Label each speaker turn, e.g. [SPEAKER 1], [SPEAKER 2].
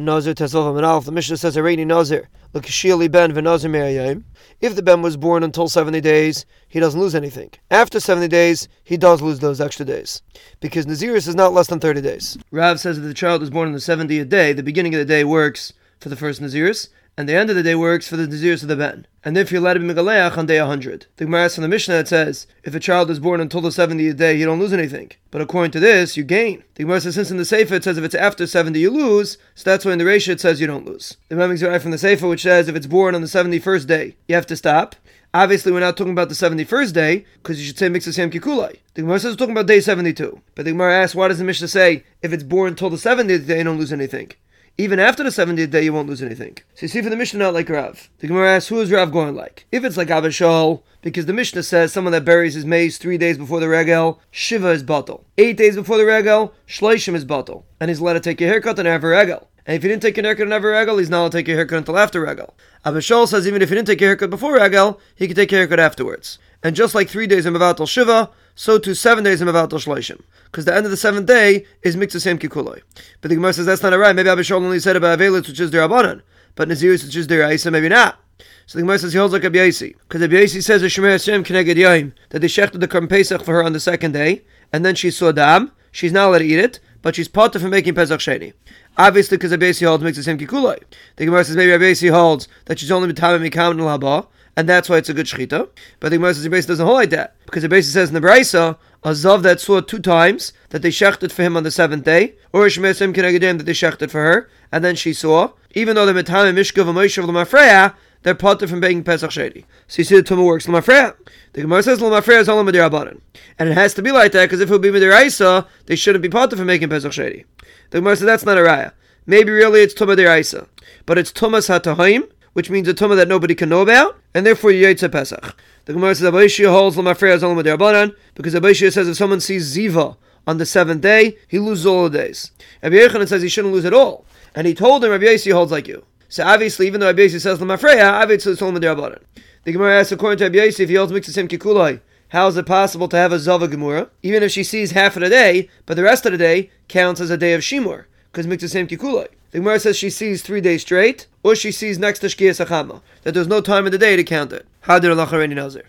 [SPEAKER 1] Nazir Tesvav Amalf. The Mishnah says a rainy Nazir. Ben. If the ben was born until 70 days, he doesn't lose anything. After 70 days, he does lose those extra days. Because Naziris is not less than 30 days. Rav says that the child is born on the 70th day, the beginning of the day works for the first Naziris, and the end of the day works for the desires of the Ben. And if you're allowed to be Megaleach on day 100. The Gemara asks from the Mishnah that says, if a child is born until the 70th day, you don't lose anything. But according to this, you gain. The Gemara says, since in the Sefer it says if it's after 70 you lose, so that's why in the Resha it says you don't lose. The makes right from the Sefer which says if it's born on the 71st day, you have to stop. Obviously, we're not talking about the 71st day, because you should say Mixas Yom Kikulai. The Gemara says we're talking about day 72. But the Gemara asks, why does the Mishnah say, if it's born until the 70th day, you don't lose anything? Even after the 70th day, you won't lose anything. So you see for the Mishnah, not like Rav. The Gemara asks, who is Rav going like? If it's like Abishol, because the Mishnah says someone that buries his mace three days before the regel, Shiva is batal. Eight days before the regel, Shloishim is batal. And he's allowed to take a haircut and have a regel. And if he didn't take a haircut and have a regel, he's not allowed to take a haircut until after regel. Abishol says even if he didn't take a haircut before regel, he can take a haircut afterwards. And just like three days in Mavatal Shiva, so too seven days in Mavatal Shloishim. Because the end of the seventh day is Mikzah Sem Kikuloi. But the Gemara says that's not right. Maybe Abishol only said about Avelis, which is their Abanan. But Naziris, which is their Isa, maybe not. So the Gemara says he holds like a Yaisi. Because Rabbi Yaisi says a Shemer Hashem Keneged Yaim, that they shechted the Karm Pesach for her on the second day, and then she saw Dam. She's not allowed to eat it, but she's part of making Pesach Sheni. Obviously, because Rabbi Yaisi holds makes the same Kikuloi. The Gemara says maybe Rabbi Yaisi holds that she's only B'tamim Mikam Nul Haba, and that's why it's a good shechita. But the Gemara says the base doesn't hold like that because the base says in the Brisa a zav that saw two times that they shechted for him on the seventh day, or a shmesim that they shechted for her, and then she saw, even though the metam mishkav amoishav lemafreya, they're potter from being Pesach Sheni. So you see the Tumah works lemafreya. The Gemara says lemafreya is only medirabanan, and it has to be like that because if it would be mediraisa, they shouldn't be potter from making Pesach Sheni. The Gemara says that's not a raya. Maybe really it's Tumah deraisa, but it's Tumas hatahaim which means a tumah that nobody can know about, and therefore yaitza Pesach. The Gemara says Abayishia holds Lamafreya as only because Abayishia says if someone sees Ziva on the seventh day, he loses all the days. Rabbi Yochanan says he shouldn't lose at all, and he told him Rabbi Yossi holds like you. So obviously, even though Rabbi says Lamafreya, obviously it's only Rabbanan. The Gemara asks according to Rabbi if he holds Mixasim Kikulai, how is it possible to have a Zava Gemura, even if she sees half of the day, but the rest of the day counts as a day of Shimur, because Mixasim Kikulai. The Gemara says she sees three days straight, or she sees next to Shkiyas Achama, that there's no time in the day to count it. Did Allah Nazir?